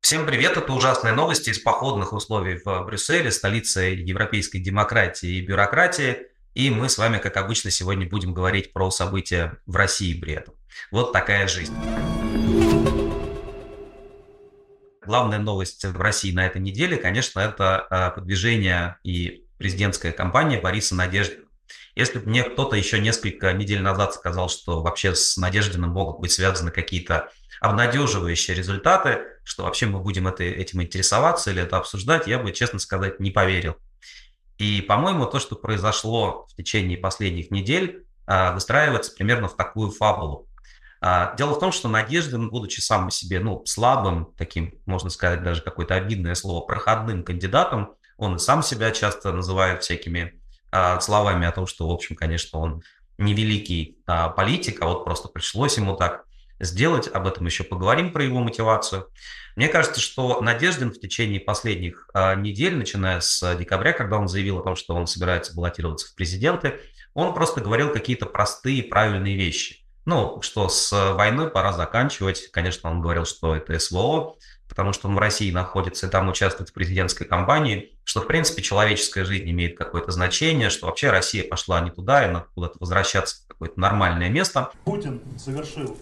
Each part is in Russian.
Всем привет! Это ужасные новости из походных условий в Брюсселе, столице европейской демократии и бюрократии. И мы с вами, как обычно, сегодня будем говорить про события в России при этом. Вот такая жизнь. Главная новость в России на этой неделе, конечно, это а, продвижение и президентская кампания Бориса Надеждина. Если бы мне кто-то еще несколько недель назад сказал, что вообще с Надеждиным могут быть связаны какие-то обнадеживающие результаты, что вообще мы будем это, этим интересоваться или это обсуждать, я бы, честно сказать, не поверил. И, по-моему, то, что произошло в течение последних недель, а, выстраивается примерно в такую фабулу. А, дело в том, что Надеждин, будучи сам по себе ну, слабым, таким, можно сказать, даже какое-то обидное слово, проходным кандидатом, он сам себя часто называет всякими а, словами о том, что, в общем, конечно, он невеликий политик, а вот просто пришлось ему так сделать. Об этом еще поговорим, про его мотивацию. Мне кажется, что Надеждин в течение последних э, недель, начиная с декабря, когда он заявил о том, что он собирается баллотироваться в президенты, он просто говорил какие-то простые, правильные вещи. Ну, что с войной пора заканчивать. Конечно, он говорил, что это СВО, потому что он в России находится и там участвует в президентской кампании, что, в принципе, человеческая жизнь имеет какое-то значение, что вообще Россия пошла не туда, и надо куда-то возвращаться в какое-то нормальное место. Путин совершил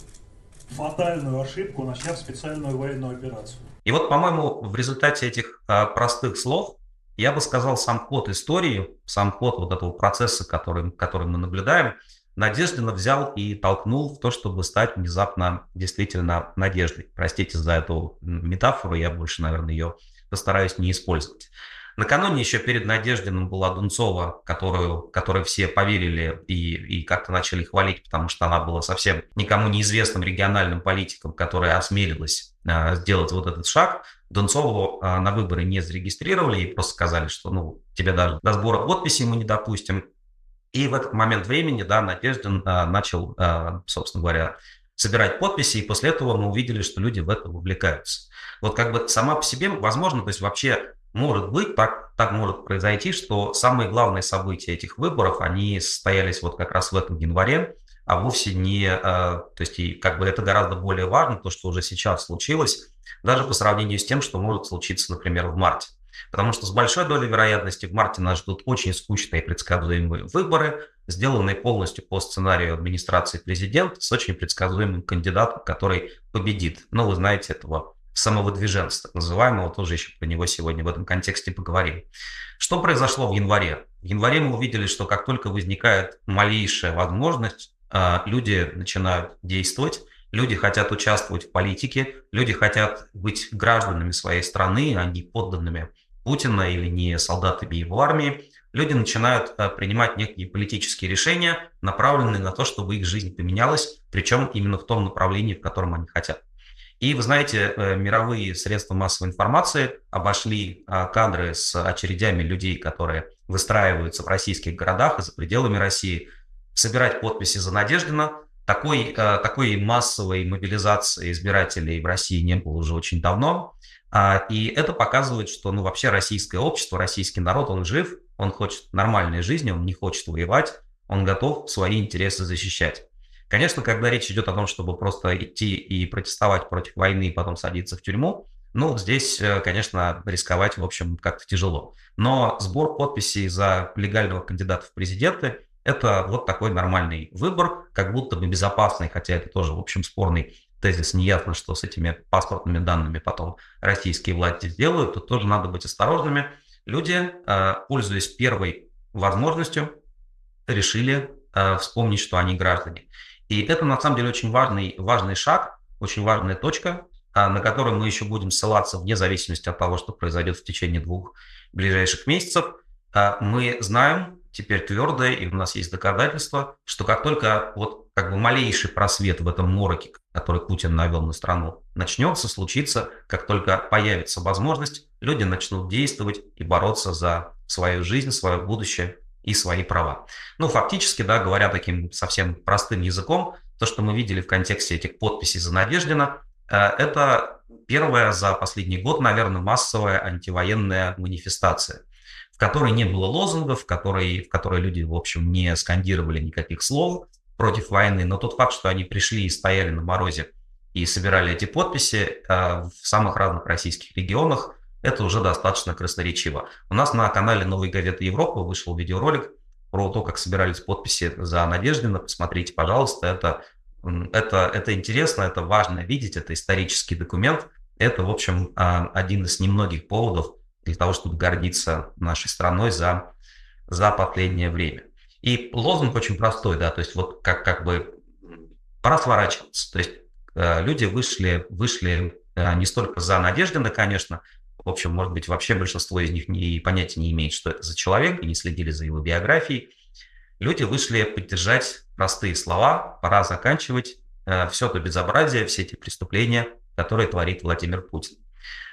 фатальную ошибку, начав специальную военную операцию. И вот, по-моему, в результате этих а, простых слов я бы сказал сам ход истории, сам ход вот этого процесса, который, который мы наблюдаем, Надеждина взял и толкнул в то, чтобы стать внезапно действительно надеждой. Простите за эту метафору, я больше, наверное, ее постараюсь не использовать. Накануне еще перед Надеждиным была Дунцова, которую, которой все поверили и, и как-то начали хвалить, потому что она была совсем никому неизвестным региональным политиком, которая осмелилась э, сделать вот этот шаг. Дунцову э, на выборы не зарегистрировали и просто сказали, что ну, тебя даже до сбора подписей мы не допустим. И в этот момент времени, да, Надеждин э, начал, собственно говоря, собирать подписи, и после этого мы увидели, что люди в это вовлекаются. Вот как бы сама по себе, возможно, то есть вообще может быть, так, так может произойти, что самые главные события этих выборов, они состоялись вот как раз в этом январе, а вовсе не, э, то есть и как бы это гораздо более важно, то, что уже сейчас случилось, даже по сравнению с тем, что может случиться, например, в марте. Потому что с большой долей вероятности в марте нас ждут очень скучные предсказуемые выборы, сделанные полностью по сценарию администрации президента с очень предсказуемым кандидатом, который победит. Но вы знаете этого самовыдвиженца, так называемого, тоже еще про него сегодня в этом контексте поговорим. Что произошло в январе? В январе мы увидели, что как только возникает малейшая возможность, а, люди начинают действовать, люди хотят участвовать в политике, люди хотят быть гражданами своей страны, а не подданными Путина или не солдатами его армии. Люди начинают а, принимать некие политические решения, направленные на то, чтобы их жизнь поменялась, причем именно в том направлении, в котором они хотят. И вы знаете, э, мировые средства массовой информации обошли а, кадры с очередями людей, которые выстраиваются в российских городах и за пределами России, собирать подписи за Надеждина. Такой, э, такой массовой мобилизации избирателей в России не было уже очень давно. А, и это показывает, что ну, вообще российское общество, российский народ, он жив, он хочет нормальной жизни, он не хочет воевать, он готов свои интересы защищать. Конечно, когда речь идет о том, чтобы просто идти и протестовать против войны и потом садиться в тюрьму, ну, здесь, э, конечно, рисковать, в общем, как-то тяжело. Но сбор подписей за легального кандидата в президенты – это вот такой нормальный выбор, как будто бы безопасный, хотя это тоже, в общем, спорный тезис. Неясно, что с этими паспортными данными потом российские власти сделают. Тут тоже надо быть осторожными. Люди, э, пользуясь первой возможностью, решили э, вспомнить, что они граждане. И это на самом деле очень важный, важный шаг, очень важная точка, а, на которую мы еще будем ссылаться вне зависимости от того, что произойдет в течение двух ближайших месяцев. А, мы знаем теперь твердое, и у нас есть доказательства, что как только вот как бы малейший просвет в этом мороке, который Путин навел на страну, начнется, случится, как только появится возможность, люди начнут действовать и бороться за свою жизнь, свое будущее и свои права. Ну, фактически, да, говоря таким совсем простым языком, то, что мы видели в контексте этих подписей за Надеждина, э, это первая за последний год, наверное, массовая антивоенная манифестация, в которой не было лозунгов, в которой, в которой люди, в общем, не скандировали никаких слов против войны, но тот факт, что они пришли и стояли на морозе и собирали эти подписи в самых разных российских регионах. Это уже достаточно красноречиво. У нас на канале «Новой газеты Европы» вышел видеоролик про то, как собирались подписи за Надеждина. Посмотрите, пожалуйста, это, это, это интересно, это важно видеть, это исторический документ. Это, в общем, один из немногих поводов для того, чтобы гордиться нашей страной за, за последнее время. И лозунг очень простой, да, то есть вот как, как бы пора сворачиваться. То есть э, люди вышли, вышли э, не столько за Надеждина, конечно, в общем, может быть, вообще большинство из них не, понятия не имеет, что это за человек, и не следили за его биографией. Люди вышли поддержать простые слова, пора заканчивать э, все то безобразие, все эти преступления, которые творит Владимир Путин.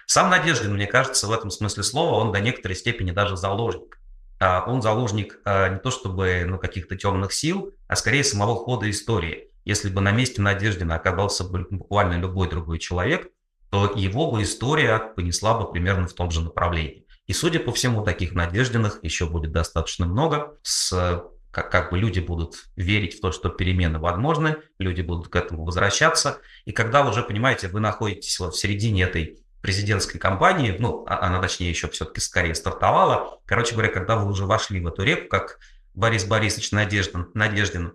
Сам Надеждин, мне кажется, в этом смысле слова, он до некоторой степени даже заложник. А, он заложник а, не то чтобы ну, каких-то темных сил, а скорее самого хода истории. Если бы на месте Надеждина оказался буквально любой другой человек, то его бы история понесла бы примерно в том же направлении. И, судя по всему, таких Надеждиных еще будет достаточно много. С, как, как бы люди будут верить в то, что перемены возможны, люди будут к этому возвращаться. И когда уже, понимаете, вы находитесь вот в середине этой президентской кампании, ну, а, она точнее еще все-таки скорее стартовала. Короче говоря, когда вы уже вошли в эту реку, как Борис Борисович Надеждин, Надеждин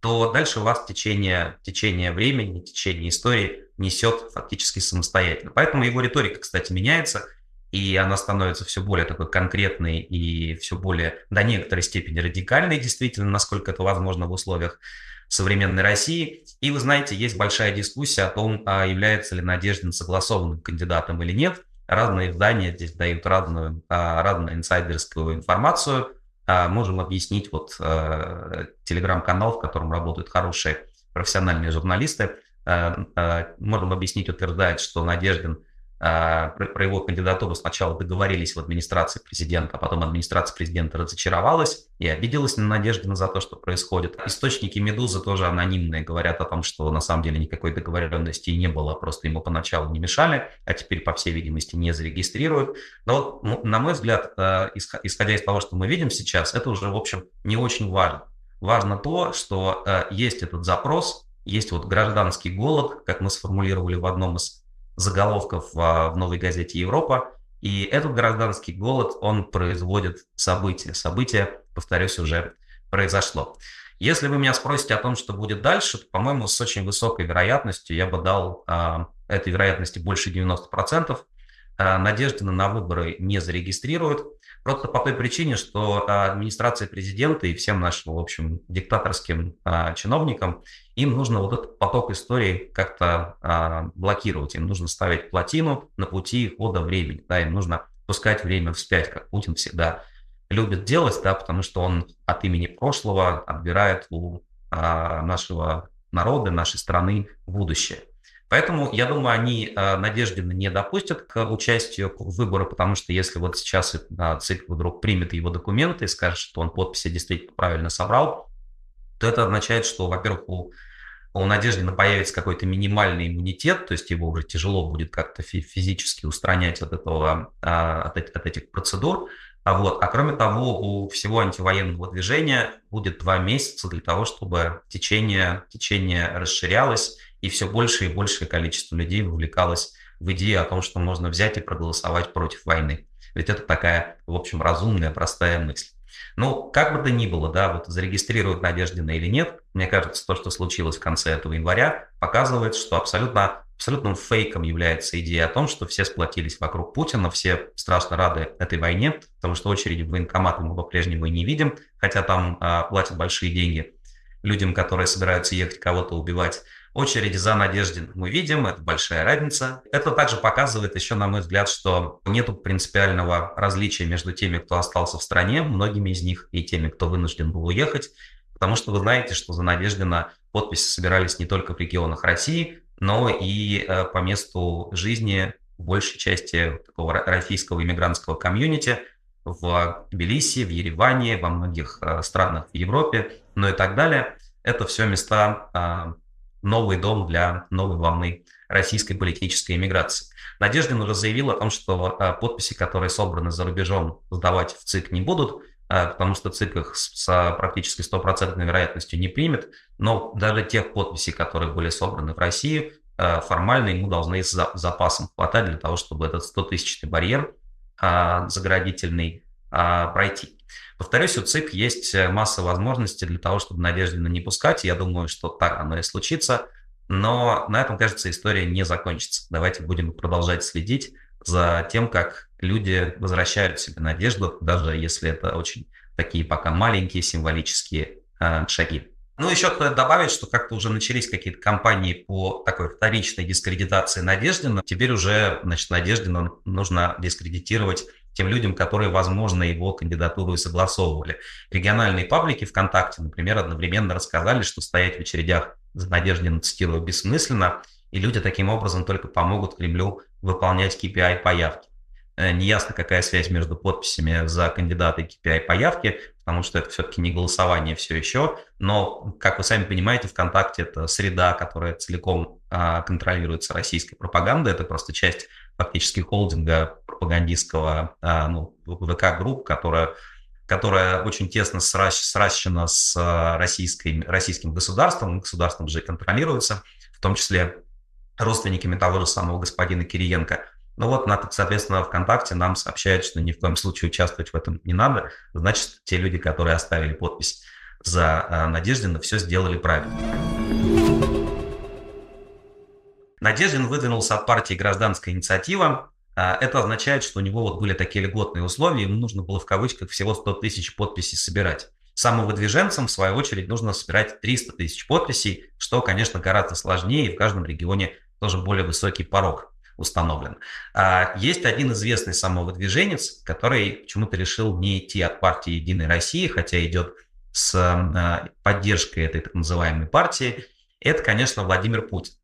то дальше у вас течение, течение времени, течение истории несет фактически самостоятельно. Поэтому его риторика, кстати, меняется, и она становится все более такой конкретной и все более до некоторой степени радикальной, действительно, насколько это возможно в условиях современной России. И вы знаете, есть большая дискуссия о том, а является ли Надеждин согласованным кандидатом или нет. Разные издания здесь дают разную, а, разную инсайдерскую информацию. А, можем объяснить вот телеграм-канал, в котором работают хорошие профессиональные журналисты. Можем объяснить, утверждает, что Надеждин про его кандидатуру сначала договорились в администрации президента, а потом администрация президента разочаровалась и обиделась на Надеждина за то, что происходит. Источники «Медузы» тоже анонимные, говорят о том, что на самом деле никакой договоренности не было, просто ему поначалу не мешали, а теперь, по всей видимости, не зарегистрируют. Но вот, ну, на мой взгляд, э, исходя из того, что мы видим сейчас, это уже, в общем, не очень важно. Важно то, что э, есть этот запрос, есть вот гражданский голод, как мы сформулировали в одном из заголовков в, в новой газете «Европа». И этот гражданский голод, он производит события. События, повторюсь, уже произошло. Если вы меня спросите о том, что будет дальше, то, по-моему, с очень высокой вероятностью я бы дал э, этой вероятности больше 90%. Э, Надеждина на выборы не зарегистрируют. Просто по той причине, что администрация президента и всем нашим, в общем, диктаторским а, чиновникам, им нужно вот этот поток истории как-то а, блокировать. Им нужно ставить плотину на пути хода времени. Да, им нужно пускать время вспять, как Путин всегда любит делать, да, потому что он от имени прошлого отбирает у а, нашего народа, нашей страны будущее. Поэтому, я думаю, они э, Надеждина не допустят к участию в выборы, потому что если вот сейчас э, ЦИК вдруг примет его документы и скажет, что он подписи действительно правильно собрал, то это означает, что, во-первых, у, у Надеждина появится какой-то минимальный иммунитет, то есть его уже тяжело будет как-то физически устранять от, этого, э, от, от этих процедур. А, вот. а кроме того, у всего антивоенного движения будет два месяца для того, чтобы течение, течение расширялось, и все больше и большее количество людей вовлекалось в идею о том, что можно взять и проголосовать против войны. Ведь это такая, в общем, разумная, простая мысль. Ну, как бы то ни было, да, вот зарегистрируют Надеждина или нет, мне кажется, то, что случилось в конце этого января, показывает, что абсолютно, абсолютным фейком является идея о том, что все сплотились вокруг Путина, все страшно рады этой войне, потому что очереди в военкоматы мы по-прежнему не видим, хотя там а, платят большие деньги людям, которые собираются ехать кого-то убивать. Очереди за Надеждин мы видим, это большая разница. Это также показывает еще, на мой взгляд, что нет принципиального различия между теми, кто остался в стране, многими из них, и теми, кто вынужден был уехать. Потому что вы знаете, что за Надеждина подписи собирались не только в регионах России, но и э, по месту жизни большей части такого российского иммигрантского комьюнити в Тбилиси, в Ереване, во многих э, странах в Европе, ну и так далее. Это все места а, новый дом для новой волны российской политической иммиграции. Надеждин уже заявил о том, что а, подписи, которые собраны за рубежом, сдавать в ЦИК не будут, а, потому что ЦИК их с практически стопроцентной вероятностью не примет. Но даже тех подписей, которые были собраны в России, формально ему должны с запасом хватать для того, чтобы этот 100-тысячный барьер заградительный пройти. Повторюсь, у ЦИК есть масса возможностей для того, чтобы Надеждина не пускать. Я думаю, что так оно и случится. Но на этом, кажется, история не закончится. Давайте будем продолжать следить за тем, как люди возвращают себе надежду, даже если это очень такие пока маленькие символические э, шаги. Ну, еще добавить, что как-то уже начались какие-то кампании по такой вторичной дискредитации Надеждина. Теперь уже, значит, Надеждина нужно дискредитировать тем людям, которые, возможно, его кандидатуру и согласовывали. Региональные паблики ВКонтакте, например, одновременно рассказали, что стоять в очередях за Надеждина, цитирую, бессмысленно, и люди таким образом только помогут Кремлю выполнять KPI по явке. Э, неясно, какая связь между подписями за кандидата и KPI по явке, потому что это все-таки не голосование все еще. Но, как вы сами понимаете, ВКонтакте это среда, которая целиком а, контролируется российской пропагандой. Это просто часть фактически холдинга пропагандистского а, ну, ВК-групп, которая которая очень тесно сращена с а, российской, российским государством, государством же контролируется, в том числе родственниками того же самого господина Кириенко. Ну вот, соответственно, ВКонтакте нам сообщают, что ни в коем случае участвовать в этом не надо. Значит, те люди, которые оставили подпись за э, Надеждина, все сделали правильно. Надеждин выдвинулся от партии «Гражданская инициатива». А, это означает, что у него вот были такие льготные условия, ему нужно было в кавычках всего 100 тысяч подписей собирать. Самовыдвиженцам, в свою очередь, нужно собирать 300 тысяч подписей, что, конечно, гораздо сложнее, и в каждом регионе тоже более высокий порог установлен. А, есть один известный самовыдвиженец, который почему-то решил не идти от партии «Единой России», хотя идет с а, поддержкой этой так называемой партии. Это, конечно, Владимир Путин.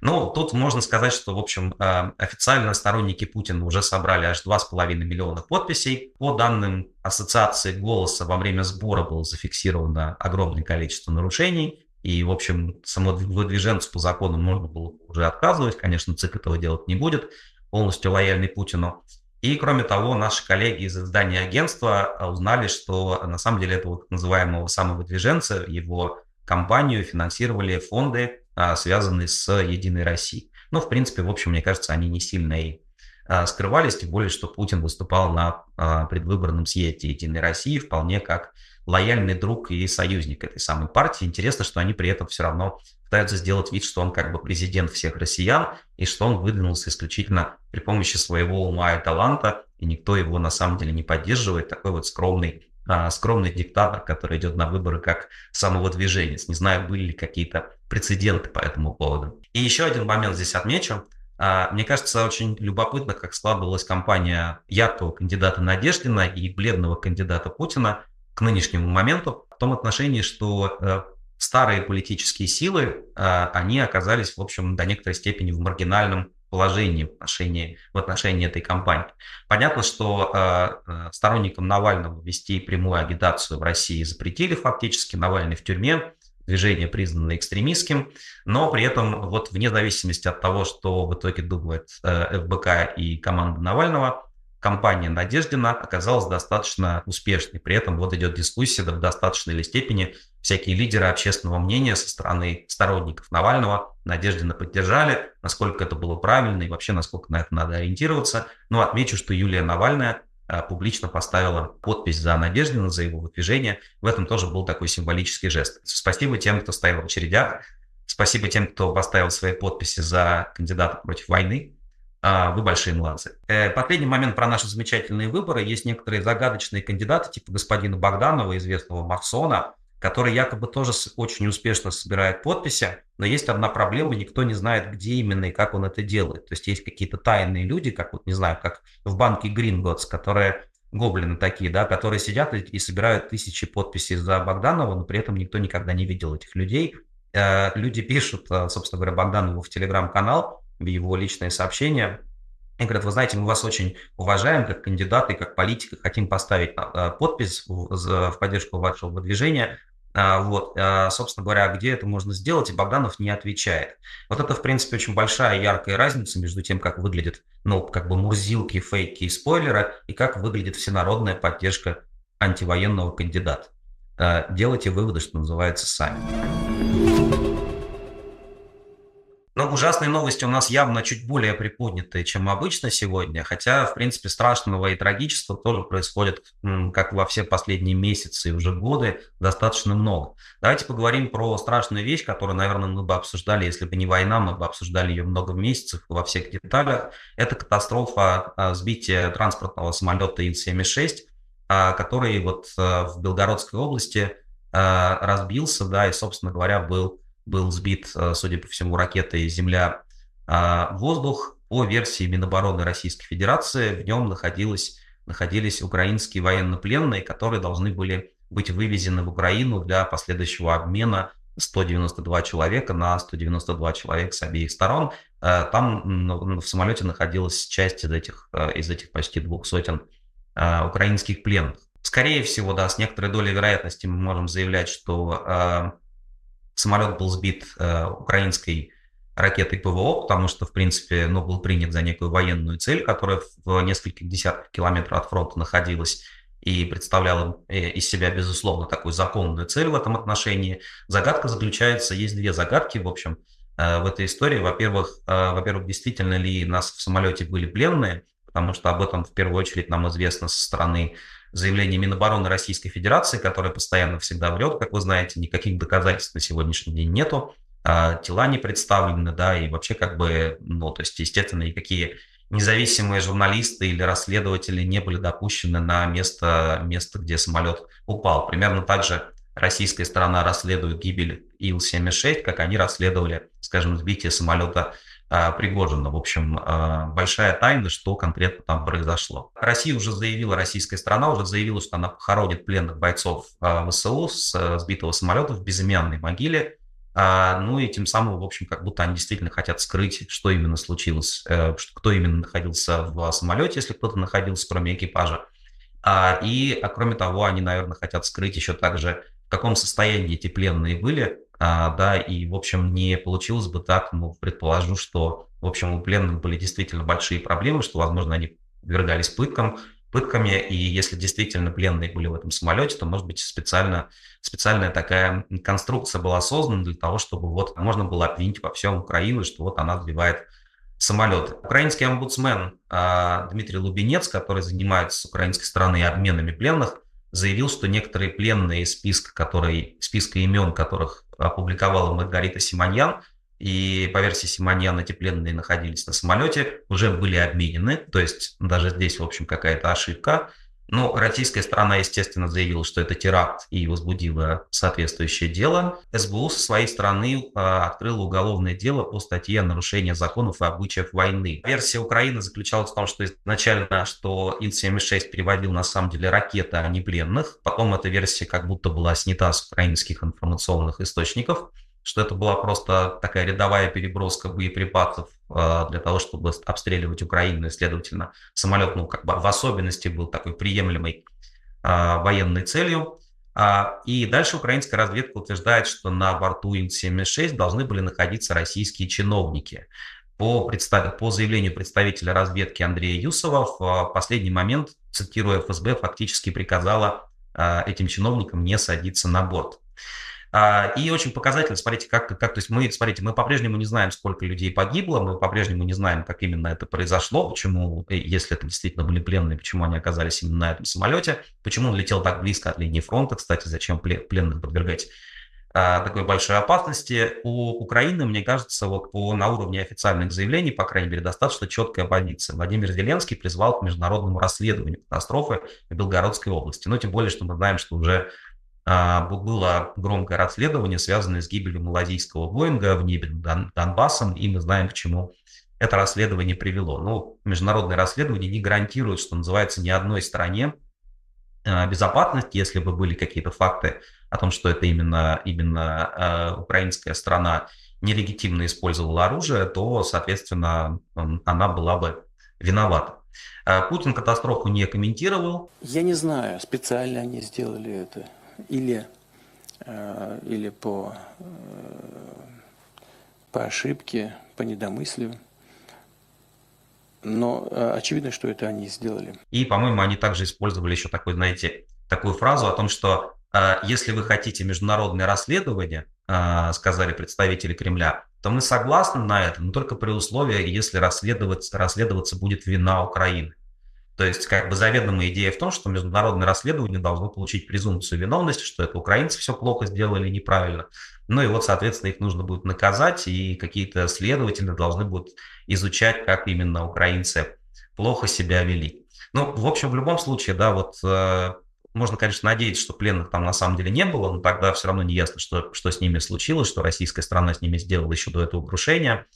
Ну, тут можно сказать, что, в общем, а, официально сторонники Путина уже собрали аж 2,5 миллиона подписей. По данным Ассоциации «Голоса» во время сбора было зафиксировано огромное количество нарушений. И, в общем, самовыдвиженцу по закону можно было уже отказывать. Конечно, ЦИК этого делать не будет, полностью лояльный Путину. И, кроме того, наши коллеги из издания агентства а, узнали, что на самом деле этого так называемого самовыдвиженца, его компанию финансировали фонды, связанные с «Единой Россией». Ну, в принципе, в общем, мне кажется, они не сильно и а, скрывались, тем более, что Путин выступал на предвыборном съезде «Единой России» вполне как лояльный друг и союзник этой самой партии. Интересно, что они при этом все равно пытаются сделать вид, что он как бы президент всех россиян, и что он выдвинулся исключительно при помощи своего ума и таланта, и никто его на самом деле не поддерживает. Такой вот скромный, а, скромный диктатор, который идет на выборы как самовыдвиженец. Не знаю, были ли какие-то прецеденты по этому поводу. И еще один момент здесь отмечу. А, мне кажется, очень любопытно, как складывалась кампания яркого кандидата Надеждина и бледного кандидата Путина к нынешнему моменту в том отношении, что э, старые политические силы, э, они оказались, в общем, до некоторой степени в маргинальном положении в отношении, в отношении этой кампании. Понятно, что э, сторонникам Навального вести прямую агитацию в России запретили фактически, Навальный в тюрьме, движение признано экстремистским, но при этом вот вне зависимости от того, что в итоге думает ФБК и команда Навального, компания Надеждина оказалась достаточно успешной. При этом вот идет дискуссия в достаточной ли степени. Всякие лидеры общественного мнения со стороны сторонников Навального Надеждина поддержали, насколько это было правильно и вообще насколько на это надо ориентироваться. Но отмечу, что Юлия Навальная публично поставила подпись за Надеждина, за его выдвижение. В этом тоже был такой символический жест. Спасибо тем, кто стоял в очередях. Спасибо тем, кто поставил свои подписи за кандидата против войны. А, вы большие молодцы. Э, последний момент про наши замечательные выборы. Есть некоторые загадочные кандидаты, типа господина Богданова, известного Марсона, который якобы тоже очень успешно собирает подписи, но есть одна проблема, никто не знает, где именно и как он это делает. То есть есть какие-то тайные люди, как вот, не знаю, как в банке Гринготс, которые гоблины такие, да, которые сидят и, собирают тысячи подписей за Богданова, но при этом никто никогда не видел этих людей. Э, люди пишут, э, собственно говоря, Богданову в телеграм-канал, в его личные сообщения, и говорят, вы знаете, мы вас очень уважаем как кандидаты, как политика, хотим поставить а, подпись в поддержку вашего выдвижения. А, вот, а, собственно говоря, где это можно сделать, и Богданов не отвечает. Вот это, в принципе, очень большая яркая разница между тем, как выглядят, ну, как бы мурзилки, фейки и спойлеры, и как выглядит всенародная поддержка антивоенного кандидата. Делайте выводы, что называется, сами. Ну, ужасные новости у нас явно чуть более приподнятые, чем обычно сегодня, хотя, в принципе, страшного и трагического тоже происходит, как во все последние месяцы и уже годы, достаточно много. Давайте поговорим про страшную вещь, которую, наверное, мы бы обсуждали, если бы не война, мы бы обсуждали ее много месяцев во всех деталях. Это катастрофа а, сбития транспортного самолета Ил-76, а, который вот а, в Белгородской области разбился, да, и, собственно говоря, был был сбит, э, судя по всему, ракетой Земля-воздух. А, по версии Минобороны Российской Федерации в нем находилось, находились украинские военнопленные, которые должны были быть вывезены в Украину для последующего обмена 192 человека на 192 человека с обеих сторон. Э, там в самолете находилась часть из этих, э, из этих почти двух сотен украинских пленных. Скорее всего, да, с некоторой долей вероятности мы можем заявлять, что самолет был сбит э, украинской ракетой ПВО, потому что, в принципе, ну, был принят за некую военную цель, которая в нескольких десятках километров от фронта находилась и представляла э, из себя, безусловно, такую законную цель в этом отношении. Загадка заключается, есть две загадки, в общем, э, в этой истории. Во-первых, э, во-первых, действительно ли нас в самолете были пленные, потому что об этом в первую очередь нам известно со стороны заявление Минобороны Российской Федерации, которое постоянно всегда врет, как вы знаете, никаких доказательств на сегодняшний день нету, а, тела не представлены, да, и вообще как бы, ну, то есть, естественно, никакие независимые журналисты или расследователи не были допущены на место, место где самолет упал. Примерно так же российская сторона расследует гибель Ил-76, как они расследовали, скажем, сбитие самолета Пригожина. В общем, а, большая тайна, что конкретно там произошло. Россия уже заявила, российская страна уже заявила, что она похоронит пленных бойцов а, ВСУ с сбитого самолета в безымянной могиле. Ну и тем самым, в общем, как будто они действительно хотят скрыть, что именно случилось, э, кто именно находился в самолете, если кто-то находился, кроме экипажа. И, а кроме того, они, наверное, хотят скрыть еще также, в каком состоянии эти пленные были, а, да, и, в общем, не получилось бы так, ну, предположу, что, в общем, у пленных были действительно большие проблемы, что, возможно, они подвергались пыткам, пытками, и если действительно пленные были в этом самолете, то, может быть, специально, специальная такая конструкция была создана для того, чтобы вот можно было обвинить во всем Украину, что вот она сбивает самолеты. Украинский омбудсмен э, Дмитрий Лубенец, который занимается с украинской стороны обменами пленных, заявил, что некоторые пленные из списка, которые, списка имен которых опубликовала Маргарита Симоньян, и по версии Симоньян эти пленные находились на самолете, уже были обменены, то есть даже здесь, в общем, какая-то ошибка. Ну, российская сторона, естественно, заявила, что это теракт и возбудила соответствующее дело. СБУ со своей стороны э, открыла уголовное дело по статье о нарушении законов и обычаев войны. Версия Украины заключалась в том, что изначально, что Ил-76 переводил на самом деле ракеты, а не пленных. Потом эта версия как будто была снята с украинских информационных источников что это была просто такая рядовая переброска боеприпасов э, для того, чтобы обстреливать Украину, и, следовательно, самолет, ну, как бы в особенности был такой приемлемой э, военной целью. А, и дальше украинская разведка утверждает, что на борту Ил-76 должны были находиться российские чиновники. По, представ... по заявлению представителя разведки Андрея Юсова, в последний момент, цитируя ФСБ, фактически приказала этим чиновникам не садиться на борт. А, и очень показательно, смотрите, как, как, то есть мы, смотрите, мы по-прежнему не знаем, сколько людей погибло, мы по-прежнему не знаем, как именно это произошло, почему, э, если это действительно были пленные, почему они оказались именно на этом самолете, почему он летел так близко от линии фронта, кстати, зачем пленных подвергать а, такой большой опасности. У Украины, мне кажется, вот по, на уровне официальных заявлений, по крайней мере, достаточно четкая позиция. Владимир Зеленский призвал к международному расследованию катастрофы в Белгородской области. Ну, тем более, что мы знаем, что уже было громкое расследование, связанное с гибелью малазийского Боинга в небе над Донбассом, и мы знаем, к чему это расследование привело. Но ну, международное расследование не гарантирует, что называется, ни одной стране а, безопасность, если бы были какие-то факты о том, что это именно, именно э, украинская страна нелегитимно использовала оружие, то, соответственно, она была бы виновата. Путин катастрофу не комментировал. Я не знаю, специально они сделали это или, э, или по, э, по ошибке, по недомыслию. Но э, очевидно, что это они сделали. И, по-моему, они также использовали еще такой, знаете, такую фразу о том, что если вы хотите международное расследование, сказали представители Кремля, то мы согласны на это, но только при условии, если расследоваться, расследоваться будет вина Украины. То есть, как бы заведомая идея в том, что международное расследование должно получить презумпцию виновности, что это украинцы все плохо сделали, неправильно. Ну и вот, соответственно, их нужно будет наказать, и какие-то следователи должны будут изучать, как именно украинцы плохо себя вели. Ну, в общем, в любом случае, да, вот э, можно, конечно, надеяться, что пленных там на самом деле не было, но тогда все равно не ясно, что, что с ними случилось, что российская страна с ними сделала еще до этого крушения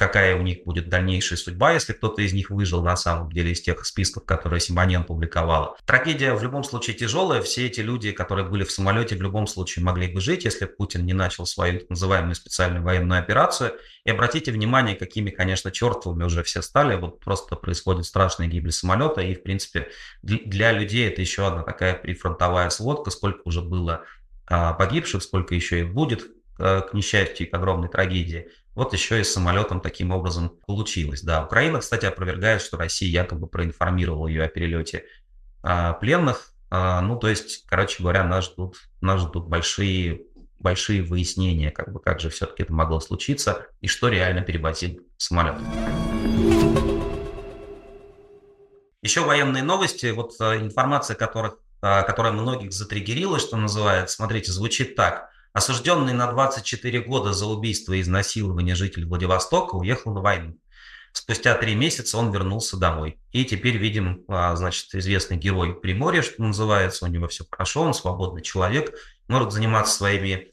какая у них будет дальнейшая судьба, если кто-то из них выжил на самом деле из тех списков, которые Симоньян публиковала. Трагедия в любом случае тяжелая. Все эти люди, которые были в самолете, в любом случае могли бы жить, если Путин не начал свою так называемую специальную военную операцию. И обратите внимание, какими, конечно, чертовыми уже все стали. Вот просто происходит страшная гибель самолета. И, в принципе, для людей это еще одна такая прифронтовая сводка, сколько уже было а, погибших, сколько еще их будет, к несчастью и к огромной трагедии. Вот еще и с самолетом таким образом получилось. Да, Украина, кстати, опровергает, что Россия якобы проинформировала ее о перелете а, пленных. А, ну, то есть, короче говоря, нас ждут, нас ждут большие, большие выяснения, как бы, как же все-таки это могло случиться и что реально перебатил самолет. Еще военные новости. Вот а, информация, которых, а, которая многих затригерила, что называется, смотрите, звучит так. Осужденный на 24 года за убийство и изнасилование житель Владивостока уехал на войну. Спустя три месяца он вернулся домой. И теперь видим, а, значит, известный герой Приморья, что называется, у него все хорошо, он свободный человек, может заниматься своими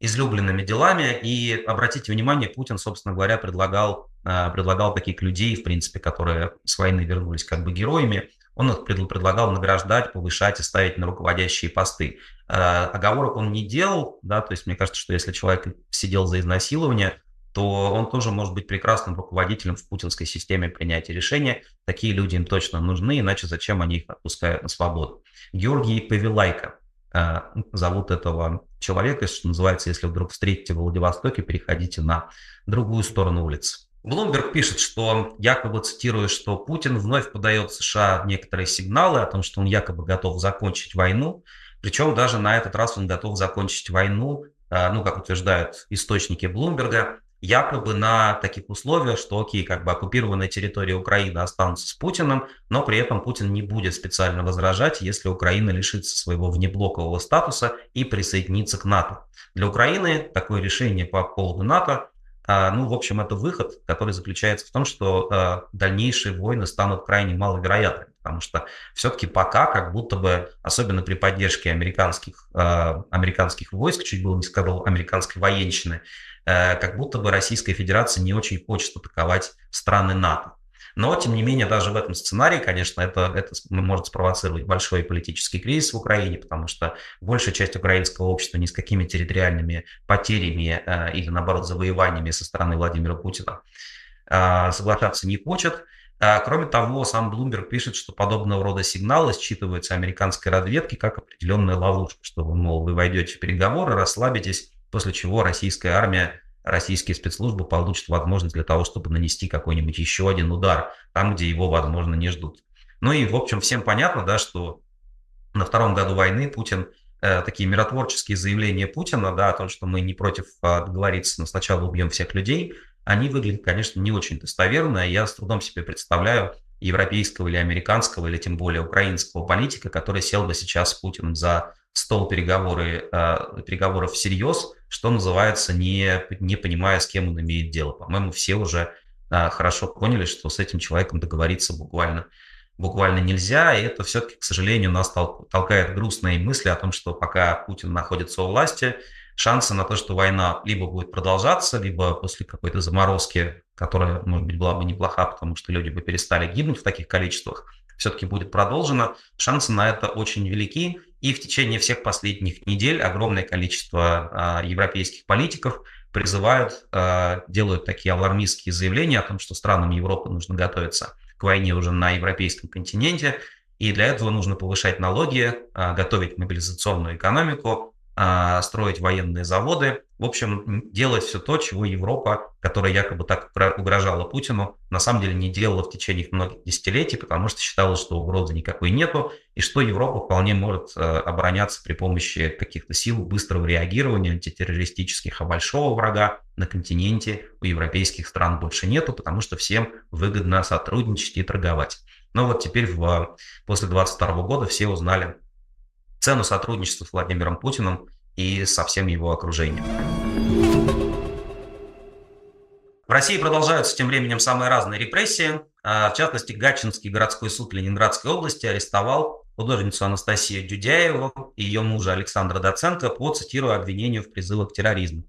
излюбленными делами. И обратите внимание, Путин, собственно говоря, предлагал, а, предлагал таких людей, в принципе, которые с войны вернулись как бы героями, он их предлагал награждать, повышать и ставить на руководящие посты. Э, оговорок он не делал, да, то есть мне кажется, что если человек сидел за изнасилование, то он тоже может быть прекрасным руководителем в путинской системе принятия решения. Такие люди им точно нужны, иначе зачем они их отпускают на свободу. Георгий Павелайко э, зовут этого человека, что называется, если вдруг встретите в Владивостоке, переходите на другую сторону улицы. Блумберг пишет, что якобы цитирую, что Путин вновь подает США некоторые сигналы о том, что он якобы готов закончить войну, причем даже на этот раз он готов закончить войну, а, ну, как утверждают источники Блумберга, якобы на таких условиях, что, окей, как бы оккупированная территория Украины останутся с Путиным, но при этом Путин не будет специально возражать, если Украина лишится своего внеблокового статуса и присоединится к НАТО. Для Украины такое решение по поводу НАТО ну, в общем, это выход, который заключается в том, что а, дальнейшие войны станут крайне маловероятными, потому что все-таки пока, как будто бы, особенно при поддержке американских, а, американских войск, чуть было не сказал, американской военщины, как будто бы Российская Федерация не очень хочет атаковать страны НАТО. Но, тем не менее, даже в этом сценарии, конечно, это, это может спровоцировать большой политический кризис в Украине, потому что большая часть украинского общества ни с какими территориальными потерями э, или, наоборот, завоеваниями со стороны Владимира Путина э, соглашаться не хочет. А, кроме того, сам Блумберг пишет, что подобного рода сигналы считываются американской разведкой как определенная ловушка, что, мол, вы войдете в переговоры, расслабитесь, после чего российская армия российские спецслужбы получат возможность для того, чтобы нанести какой-нибудь еще один удар там, где его, возможно, не ждут. Ну и, в общем, всем понятно, да, что на втором году войны Путин, э, такие миротворческие заявления Путина, да, о том, что мы не против э, договориться, но сначала убьем всех людей, они выглядят, конечно, не очень достоверно. Я с трудом себе представляю европейского или американского, или тем более украинского политика, который сел бы сейчас с Путиным за стол переговоры, э, переговоров всерьез, что называется, не, не понимая, с кем он имеет дело. По-моему, все уже э, хорошо поняли, что с этим человеком договориться буквально, буквально нельзя, и это все-таки, к сожалению, нас тол- толкает грустные мысли о том, что пока Путин находится у власти, шансы на то, что война либо будет продолжаться, либо после какой-то заморозки, которая, может быть, была бы неплоха, потому что люди бы перестали гибнуть в таких количествах, все-таки будет продолжена. Шансы на это очень велики. И в течение всех последних недель огромное количество а, европейских политиков призывают, а, делают такие алармистские заявления о том, что странам Европы нужно готовиться к войне уже на европейском континенте. И для этого нужно повышать налоги, а, готовить мобилизационную экономику, строить военные заводы, в общем, делать все то, чего Европа, которая якобы так угрожала Путину, на самом деле не делала в течение многих десятилетий, потому что считала, что угрозы никакой нету, и что Европа вполне может э, обороняться при помощи каких-то сил быстрого реагирования антитеррористических, а большого врага на континенте у европейских стран больше нету, потому что всем выгодно сотрудничать и торговать. Но вот теперь в, после 2022 года все узнали цену сотрудничества с Владимиром Путиным и со всем его окружением. В России продолжаются тем временем самые разные репрессии. А, в частности, Гатчинский городской суд Ленинградской области арестовал художницу Анастасию Дюдяеву и ее мужа Александра Доценко по, цитирую, обвинению в призывах к терроризму.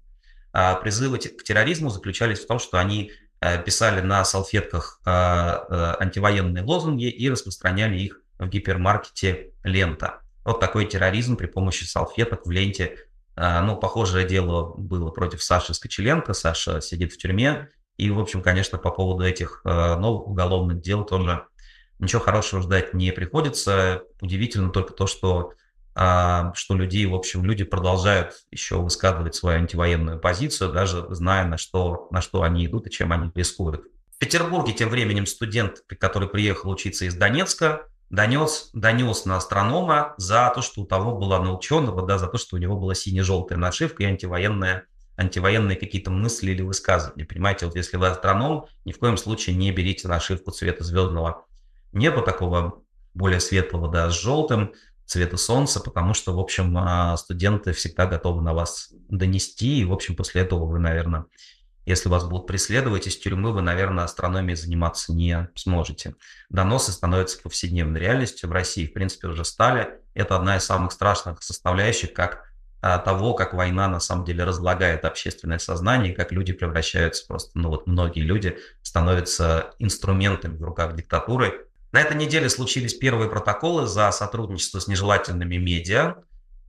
А, призывы к терроризму заключались в том, что они э, писали на салфетках э, э, антивоенные лозунги и распространяли их в гипермаркете «Лента». Вот такой терроризм при помощи салфеток в ленте. А, ну, похожее дело было против Саши Скочеленко. Саша сидит в тюрьме. И, в общем, конечно, по поводу этих а, новых уголовных дел тоже ничего хорошего ждать не приходится. Удивительно только то, что, а, что люди, в общем, люди продолжают еще высказывать свою антивоенную позицию, даже зная, на что, на что они идут и чем они рискуют. В Петербурге тем временем студент, который приехал учиться из Донецка, донес, донес на астронома за то, что у того была на ученого, да, за то, что у него была сине-желтая нашивка и антивоенная, антивоенные какие-то мысли или высказывания. Понимаете, вот если вы астроном, ни в коем случае не берите нашивку цвета звездного неба, такого более светлого, да, с желтым, цвета солнца, потому что, в общем, а, студенты всегда готовы на вас донести, и, в общем, после этого вы, наверное, если вас будут преследовать из тюрьмы, вы, наверное, астрономией заниматься не сможете. Доносы становятся повседневной реальностью. В России, в принципе, уже стали. Это одна из самых страшных составляющих, как а, того, как война на самом деле разлагает общественное сознание, как люди превращаются просто, ну вот многие люди становятся инструментами в руках диктатуры. На этой неделе случились первые протоколы за сотрудничество с нежелательными медиа.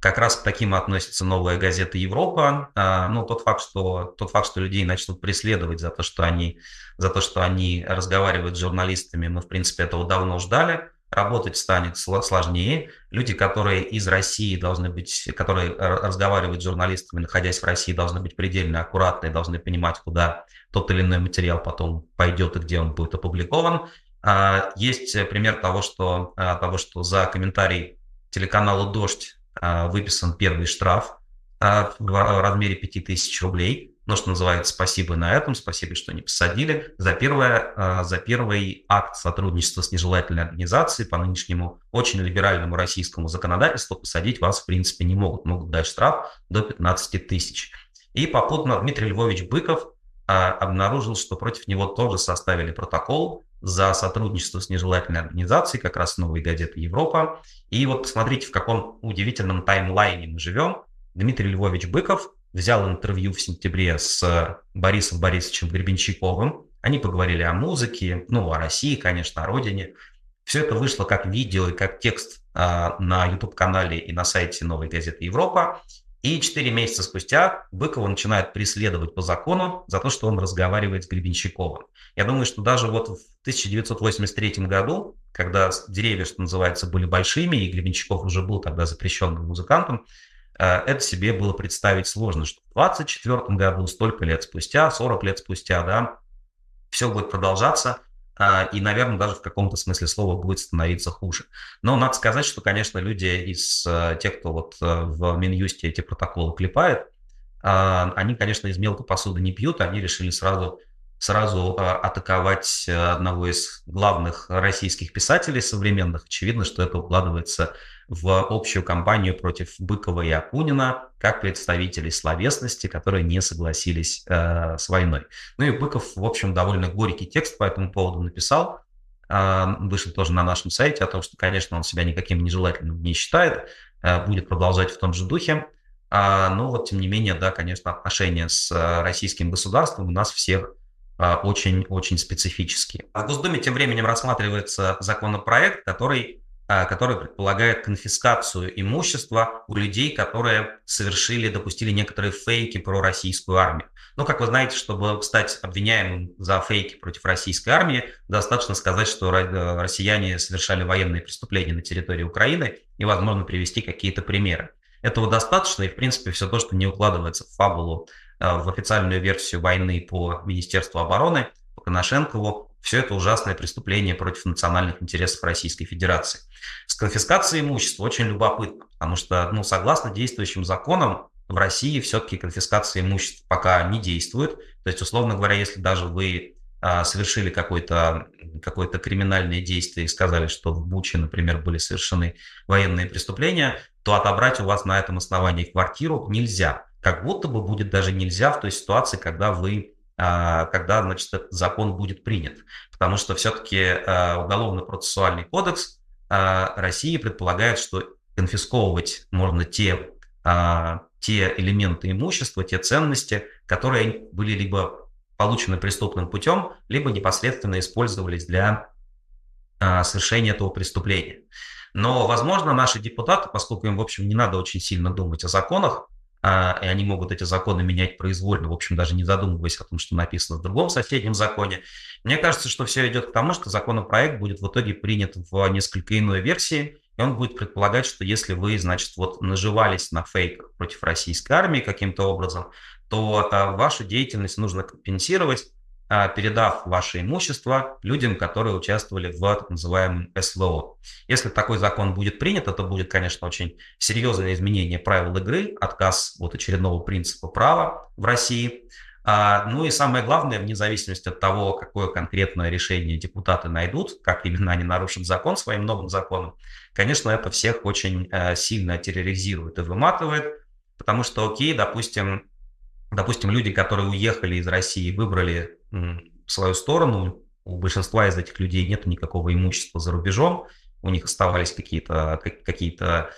Как раз к таким относится новая газета «Европа». А, ну, тот факт, что, тот факт, что людей начнут преследовать за то, что они, за то, что они разговаривают с журналистами, мы, в принципе, этого давно ждали. Работать станет сложнее. Люди, которые из России должны быть, которые разговаривают с журналистами, находясь в России, должны быть предельно аккуратны, должны понимать, куда тот или иной материал потом пойдет и где он будет опубликован. А, есть пример того, что, а, того, что за комментарий телеканалу «Дождь» выписан первый штраф а, в размере 5000 рублей. Ну, что называется, спасибо на этом, спасибо, что не посадили. За, первое, а, за первый акт сотрудничества с нежелательной организацией по нынешнему очень либеральному российскому законодательству посадить вас, в принципе, не могут. Могут дать штраф до 15 тысяч. И попутно Дмитрий Львович Быков обнаружил, что против него тоже составили протокол за сотрудничество с нежелательной организацией, как раз новой газеты «Европа». И вот посмотрите, в каком удивительном таймлайне мы живем. Дмитрий Львович Быков взял интервью в сентябре с Борисом Борисовичем Гребенщиковым. Они поговорили о музыке, ну, о России, конечно, о родине. Все это вышло как видео и как текст а, на YouTube-канале и на сайте новой газеты «Европа». И 4 месяца спустя Быкова начинают преследовать по закону за то, что он разговаривает с Гребенщиковым. Я думаю, что даже вот в 1983 году, когда деревья, что называется, были большими, и Гребенщиков уже был тогда запрещенным музыкантом, э, это себе было представить сложно, что в 24 году, столько лет спустя, 40 лет спустя, да, все будет продолжаться, и, наверное, даже в каком-то смысле слова будет становиться хуже. Но надо сказать, что, конечно, люди из э, тех, кто вот э, в Минюсте эти протоколы клепает, а, они, конечно, из мелкой посуды не пьют, они решили сразу сразу а, атаковать одного из главных российских писателей современных. Очевидно, что это укладывается в общую кампанию против Быкова и Акунина как представителей словесности, которые не согласились э, с войной. Ну и Быков, в общем, довольно горький текст по этому поводу написал. Э, вышел тоже на нашем сайте о том, что, конечно, он себя никаким нежелательным не считает, э, будет продолжать в том же духе. А, но вот, тем не менее, да, конечно, отношения с э, российским государством у нас всех очень-очень специфические. В Госдуме тем временем рассматривается законопроект, который а, который предполагает конфискацию имущества у людей, которые совершили, допустили некоторые фейки про российскую армию. Ну, как вы знаете, чтобы стать обвиняемым за фейки против российской армии, достаточно сказать, что э, россияне совершали военные преступления на территории Украины и, возможно, привести какие-то примеры. Этого достаточно, и, в принципе, все то, что не укладывается в фабулу, э, в официальную версию войны по Министерству обороны, по Коношенкову, все это ужасное преступление против национальных интересов Российской Федерации. С конфискацией имущества очень любопытно, потому что, ну, согласно действующим законам, в России все-таки конфискация имущества пока не действует. То есть, условно говоря, если даже вы а, совершили какое-то какое криминальное действие и сказали, что в Буче, например, были совершены военные преступления, то отобрать у вас на этом основании квартиру нельзя. Как будто бы будет даже нельзя в той ситуации, когда вы когда, значит, этот закон будет принят. Потому что все-таки а, уголовно-процессуальный кодекс а, России предполагает, что конфисковывать можно те, те элементы имущества, те ценности, которые были либо получены преступным путем, либо непосредственно использовались для совершения этого преступления. Но, возможно, наши депутаты, поскольку им, в общем, не надо очень сильно думать о законах, а, и они могут эти законы менять произвольно, в общем, даже не задумываясь о том, что написано в другом соседнем законе. Мне кажется, что все идет к тому, что законопроект будет в итоге принят в несколько иной версии, и он будет предполагать, что если вы, значит, вот наживались на фейках против российской армии каким-то образом, то а, вашу деятельность нужно компенсировать передав ваше имущество людям, которые участвовали в так называемом СВО. Если такой закон будет принят, это будет, конечно, очень серьезное изменение правил игры, отказ от очередного принципа права в России. А, ну и самое главное, вне зависимости от того, какое конкретное решение депутаты найдут, как именно они нарушат закон своим новым законом, конечно, это всех очень э, сильно терроризирует и выматывает, потому что, окей, допустим, допустим, люди, которые уехали из России, выбрали свою сторону. У большинства из этих людей нет никакого имущества за рубежом. У них оставались какие-то какие-то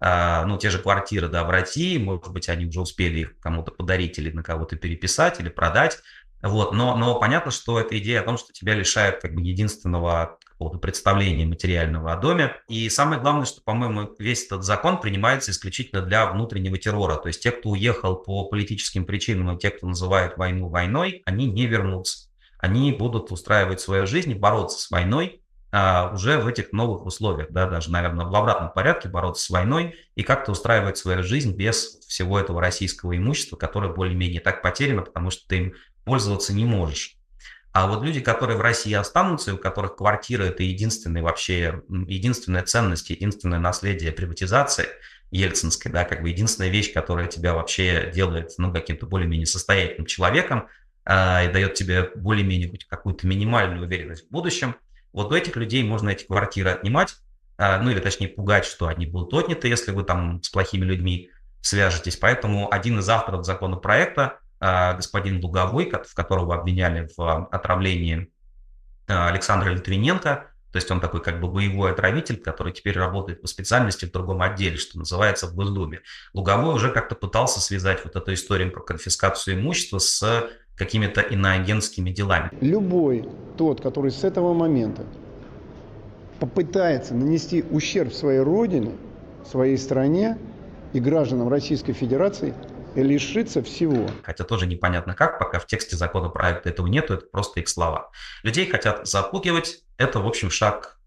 а, ну, те же квартиры, да, в России, может быть, они уже успели их кому-то подарить или на кого-то переписать или продать, вот, но, но понятно, что эта идея о том, что тебя лишают как бы единственного какого-то представления материального о доме. И самое главное, что, по-моему, весь этот закон принимается исключительно для внутреннего террора. То есть те, кто уехал по политическим причинам, и те, кто называют войну войной, они не вернутся. Они будут устраивать свою жизнь и бороться с войной, а, уже в этих новых условиях, да, даже, наверное, в обратном порядке бороться с войной и как-то устраивать свою жизнь без всего этого российского имущества, которое более-менее так потеряно, потому что ты им пользоваться не можешь. А вот люди, которые в России останутся, у которых квартира – это единственная вообще, единственная ценность, единственное наследие приватизации ельцинской, да, как бы единственная вещь, которая тебя вообще делает, ну, каким-то более-менее состоятельным человеком э, и дает тебе более-менее хоть какую-то минимальную уверенность в будущем, вот у этих людей можно эти квартиры отнимать, э, ну, или точнее пугать, что они будут отняты, если вы там с плохими людьми свяжетесь. Поэтому один из авторов законопроекта господин Луговой, в которого обвиняли в а, отравлении а, Александра Литвиненко, то есть он такой как бы боевой отравитель, который теперь работает по специальности в другом отделе, что называется, в Госдуме. Луговой уже как-то пытался связать вот эту историю про конфискацию имущества с какими-то иноагентскими делами. Любой тот, который с этого момента попытается нанести ущерб своей родине, своей стране и гражданам Российской Федерации – лишиться всего. Хотя тоже непонятно как, пока в тексте законопроекта этого нету, это просто их слова. Людей хотят запугивать, это, в общем, шаг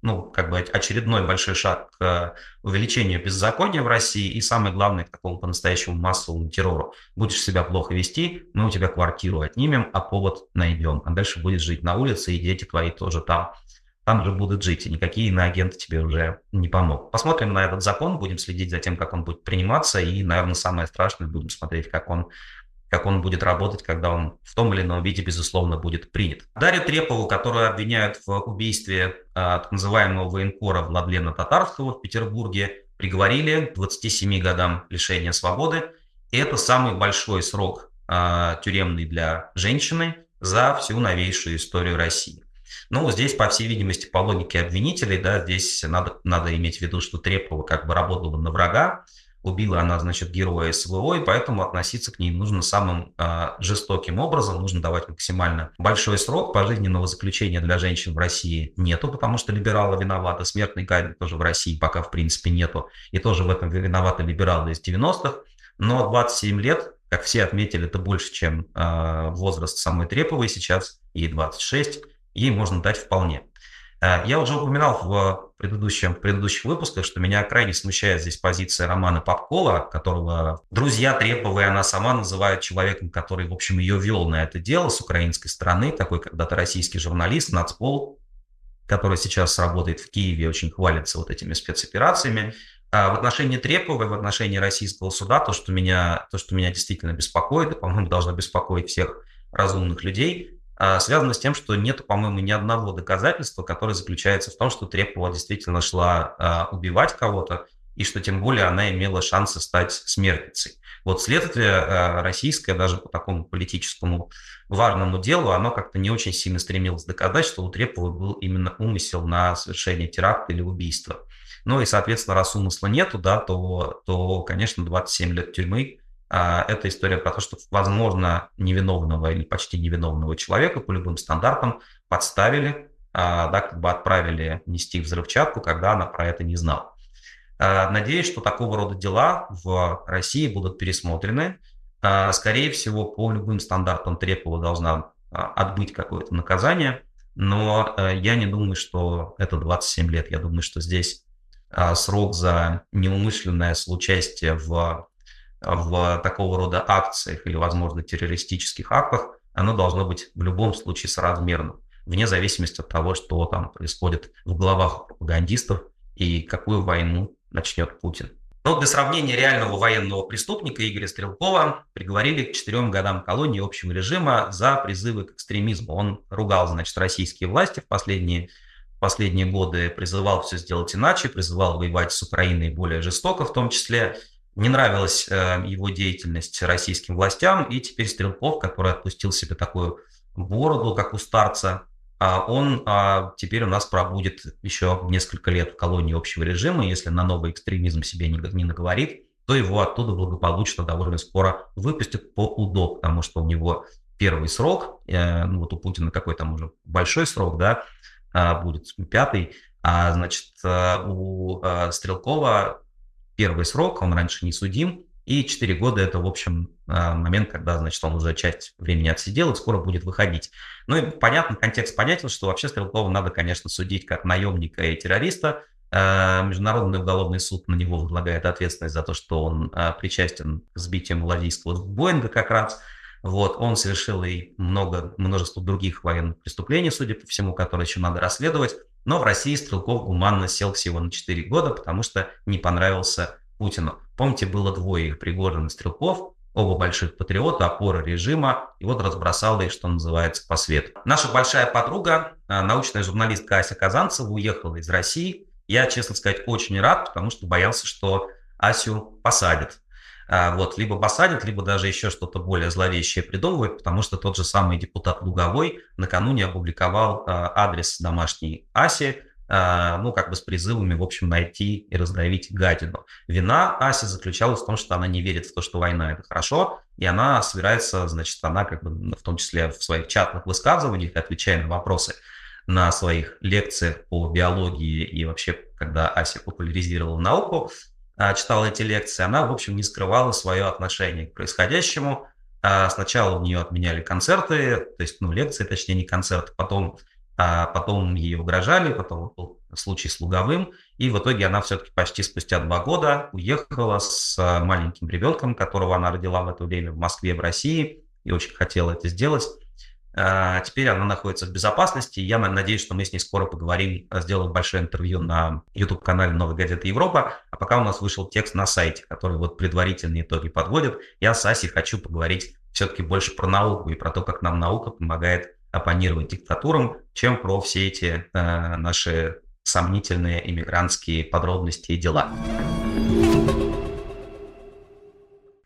ну, как бы очередной большой шаг к увеличению беззакония в России и, самое главное, к такому по-настоящему массовому террору. Будешь себя плохо вести, мы у тебя квартиру отнимем, а повод найдем. А дальше будешь жить на улице, и дети твои тоже там там же будут жить, и никакие иноагенты тебе уже не помогут. Посмотрим на этот закон, будем следить за тем, как он будет приниматься, и, наверное, самое страшное, будем смотреть, как он как он будет работать, когда он в том или ином виде, безусловно, будет принят. Дарью Трепову, которую обвиняют в убийстве а, так называемого военкора Владлена Татарского в Петербурге, приговорили к 27 годам лишения свободы. И это самый большой срок а, тюремный для женщины за всю новейшую историю России. Ну, здесь, по всей видимости, по логике обвинителей, да, здесь надо, надо иметь в виду, что Трепова как бы работала на врага, убила она, значит, героя СВО, и поэтому относиться к ней нужно самым э, жестоким образом, нужно давать максимально большой срок. Пожизненного заключения для женщин в России нету, потому что либералы виноваты, смертной казни тоже в России пока, в принципе, нету, и тоже в этом виноваты либералы из 90-х, но 27 лет, как все отметили, это больше, чем э, возраст самой Треповой сейчас, ей 26, ей можно дать вполне. Э, я уже упоминал в предыдущем, в предыдущих выпусках, что меня крайне смущает здесь позиция Романа Попкова, которого друзья Трепова и она сама называют человеком, который, в общем, ее вел на это дело с украинской стороны, такой когда-то российский журналист, нацпол, который сейчас работает в Киеве, очень хвалится вот этими спецоперациями. А в отношении Треповой, в отношении российского суда, то, что меня, то, что меня действительно беспокоит, и, по-моему, должно беспокоить всех разумных людей, связано с тем, что нет, по-моему, ни одного доказательства, которое заключается в том, что Трепова действительно шла а, убивать кого-то, и что тем более она имела шансы стать смертницей. Вот следствие а, российское, даже по такому политическому важному делу, оно как-то не очень сильно стремилось доказать, что у Треповой был именно умысел на совершение теракта или убийства. Ну и, соответственно, раз умысла нету, да, то, то конечно, 27 лет тюрьмы а, это история про то, что, возможно, невиновного или почти невиновного человека по любым стандартам подставили, а, да, как бы отправили нести взрывчатку, когда она про это не знала. А, надеюсь, что такого рода дела в России будут пересмотрены. Скорее всего, по любым стандартам Трепова должна отбыть какое-то наказание, но я не думаю, что это 27 лет. Я думаю, что здесь срок за неумышленное соучастие в в такого рода акциях или, возможно, террористических актах, оно должно быть в любом случае соразмерным, вне зависимости от того, что там происходит в головах пропагандистов и какую войну начнет Путин. Но для сравнения реального военного преступника Игоря Стрелкова приговорили к четырем годам колонии общего режима за призывы к экстремизму. Он ругал, значит, российские власти в последние, последние годы, призывал все сделать иначе, призывал воевать с Украиной более жестоко в том числе, не нравилась э, его деятельность российским властям, и теперь Стрелков, который отпустил себе такую бороду, как у старца, а он а, теперь у нас пробудет еще несколько лет в колонии общего режима. Если на новый экстремизм себе не, наговорит, то его оттуда благополучно довольно скоро выпустят по УДО, потому что у него первый срок, э, ну вот у Путина какой там уже большой срок, да, э, будет пятый, а значит э, у Стрелкова первый срок, он раньше не судим, и 4 года это, в общем, а, момент, когда, значит, он уже часть времени отсидел и скоро будет выходить. Ну и понятно, контекст понятен, что вообще Стрелкова надо, конечно, судить как наемника и террориста. А, Международный уголовный суд на него возлагает ответственность за то, что он а, причастен к сбитию малазийского Боинга как раз. Вот, он совершил и много, множество других военных преступлений, судя по всему, которые еще надо расследовать. Но в России Стрелков гуманно сел всего на 4 года, потому что не понравился Путину. Помните, было двое их, Пригожин и Стрелков, оба больших патриота, опора режима, и вот разбросала их, что называется, по свету. Наша большая подруга, а, научная журналистка Ася Казанцева, уехала из России. Я, честно сказать, очень рад, потому что боялся, что Асю посадят. А, вот, либо посадят, либо даже еще что-то более зловещее придумывают, потому что тот же самый депутат Луговой накануне опубликовал а, адрес домашней Аси, а, ну, как бы с призывами, в общем, найти и раздавить гадину. Вина Аси заключалась в том, что она не верит в то, что война – это хорошо, и она собирается, значит, она как бы в том числе в своих чатных высказываниях, отвечая на вопросы на своих лекциях по биологии и вообще, когда Ася популяризировала науку, читала эти лекции, она, в общем, не скрывала свое отношение к происходящему. А, сначала у нее отменяли концерты, то есть, ну, лекции, точнее, не концерты, потом, а, потом ей угрожали, потом был случай с Луговым, и в итоге она все-таки почти спустя два года уехала с маленьким ребенком, которого она родила в это время в Москве, в России, и очень хотела это сделать. А, теперь она находится в безопасности. Я надеюсь, что мы с ней скоро поговорим, а, сделаем большое интервью на YouTube-канале «Новой газеты Европа». А пока у нас вышел текст на сайте, который вот предварительные итоги подводит. Я с Асей хочу поговорить все-таки больше про науку и про то, как нам наука помогает оппонировать диктатурам, чем про все эти э, наши сомнительные иммигрантские подробности и дела.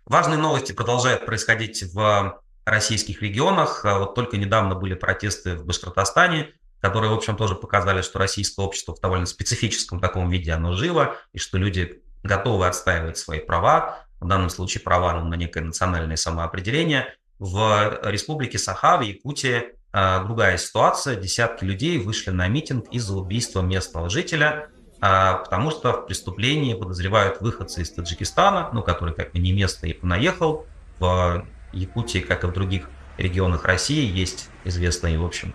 Важные новости продолжают происходить в российских регионах. А вот только недавно были протесты в Башкортостане, которые, в общем, тоже показали, что российское общество в довольно специфическом таком виде, оно живо, и что люди готовы отстаивать свои права, в данном случае права на некое национальное самоопределение. В республике Саха, в Якутии, а, другая ситуация. Десятки людей вышли на митинг из-за убийства местного жителя, а, потому что в преступлении подозревают выходцы из Таджикистана, ну, который как бы не местный и понаехал в Якутии, как и в других регионах России, есть известные, в общем,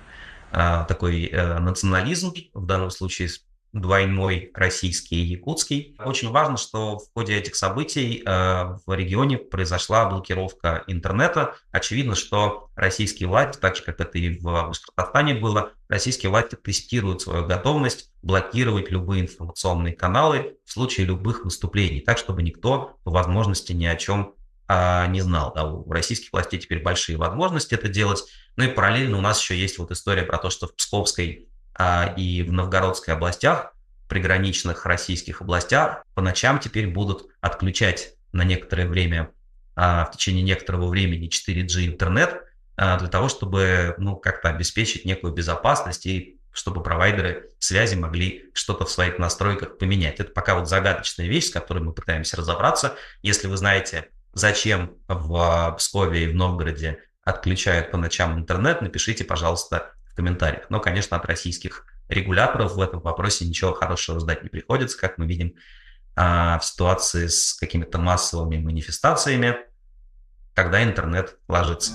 а, такой э, национализм, в данном случае двойной российский и якутский. Очень важно, что в ходе этих событий э, в регионе произошла блокировка интернета. Очевидно, что российские власти, так же как это и в Башкортостане было, российские власти тестируют свою готовность блокировать любые информационные каналы в случае любых выступлений, так чтобы никто по возможности ни о чем а, не знал. Да, у российских властей теперь большие возможности это делать. Ну и параллельно у нас еще есть вот история про то, что в Псковской а, и в Новгородской областях, приграничных российских областях, по ночам теперь будут отключать на некоторое время, а, в течение некоторого времени 4G интернет а, для того, чтобы ну, как-то обеспечить некую безопасность и чтобы провайдеры связи могли что-то в своих настройках поменять. Это пока вот загадочная вещь, с которой мы пытаемся разобраться. Если вы знаете, зачем в Пскове и в Новгороде отключают по ночам интернет, напишите, пожалуйста, комментариях. Но, конечно, от российских регуляторов в этом вопросе ничего хорошего ждать не приходится, как мы видим а, в ситуации с какими-то массовыми манифестациями, когда интернет ложится.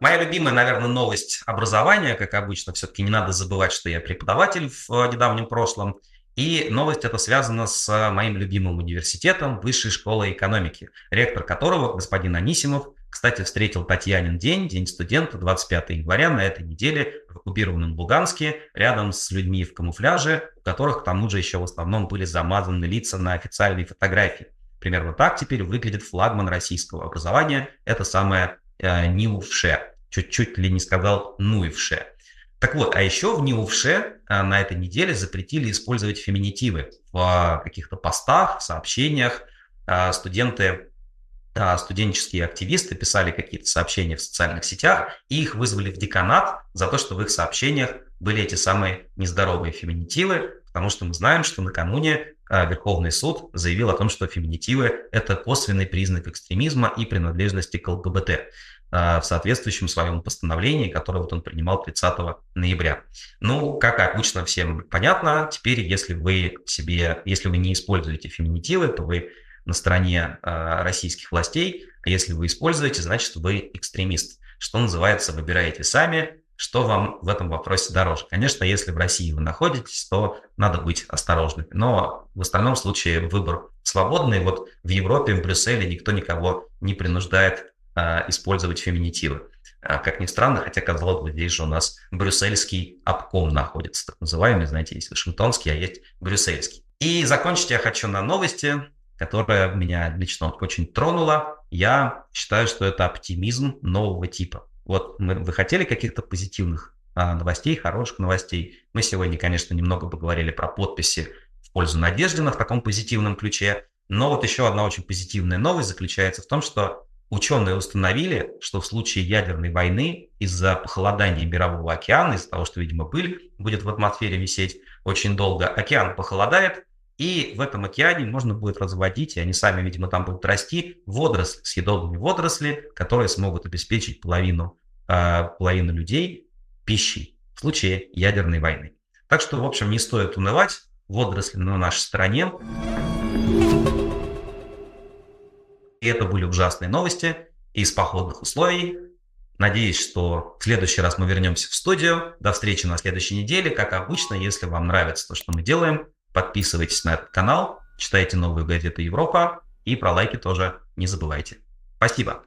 Моя любимая, наверное, новость образования, как обычно, все-таки не надо забывать, что я преподаватель в э, недавнем прошлом. И новость эта связана с моим любимым университетом, Высшей школой экономики, ректор которого, господин Анисимов, кстати, встретил Татьянин день, День студента, 25 января на этой неделе в оккупированном Луганске, рядом с людьми в камуфляже, у которых к тому же еще в основном были замазаны лица на официальной фотографии. Примерно так теперь выглядит флагман российского образования, это самое э, НИУФШЕ. Чуть-чуть ли не сказал НУИФШЕ. Так вот, а еще в НИУФШЕ э, на этой неделе запретили использовать феминитивы в каких-то постах, в сообщениях. Э, студенты а, студенческие активисты писали какие-то сообщения в социальных сетях, и их вызвали в деканат за то, что в их сообщениях были эти самые нездоровые феминитивы, потому что мы знаем, что накануне Верховный суд заявил о том, что феминитивы – это косвенный признак экстремизма и принадлежности к ЛГБТ в соответствующем своем постановлении, которое вот он принимал 30 ноября. Ну, как обычно всем понятно, теперь если вы себе, если вы не используете феминитивы, то вы на стороне э, российских властей. А если вы используете, значит, вы экстремист. Что называется, выбираете сами, что вам в этом вопросе дороже. Конечно, если в России вы находитесь, то надо быть осторожными. Но в остальном случае выбор свободный. Вот в Европе, в Брюсселе никто никого не принуждает использовать феминитивы. А, как ни странно, хотя, казалось бы, здесь же у нас брюссельский обком находится, так называемый, знаете, есть Вашингтонский, а есть брюссельский. И закончить я хочу на новости, которая меня лично очень тронула. Я считаю, что это оптимизм нового типа. Вот мы, вы хотели каких-то позитивных а, новостей, хороших новостей. Мы сегодня, конечно, немного поговорили про подписи в пользу Надеждина в таком позитивном ключе. Но вот еще одна очень позитивная новость заключается в том, что ученые установили, что в случае ядерной войны из-за похолодания Мирового океана, из-за того, что, видимо, пыль будет в атмосфере висеть очень долго, океан похолодает, и в этом океане можно будет разводить, и они сами, видимо, там будут расти, водоросли, съедобные водоросли, которые смогут обеспечить половину, э, половину людей пищей в случае ядерной войны. Так что, в общем, не стоит унывать, водоросли на нашей стороне. Это были ужасные новости из походных условий. Надеюсь, что в следующий раз мы вернемся в студию. До встречи на следующей неделе. Как обычно, если вам нравится то, что мы делаем, Подписывайтесь на этот канал, читайте новую газету Европа и про лайки тоже не забывайте. Спасибо.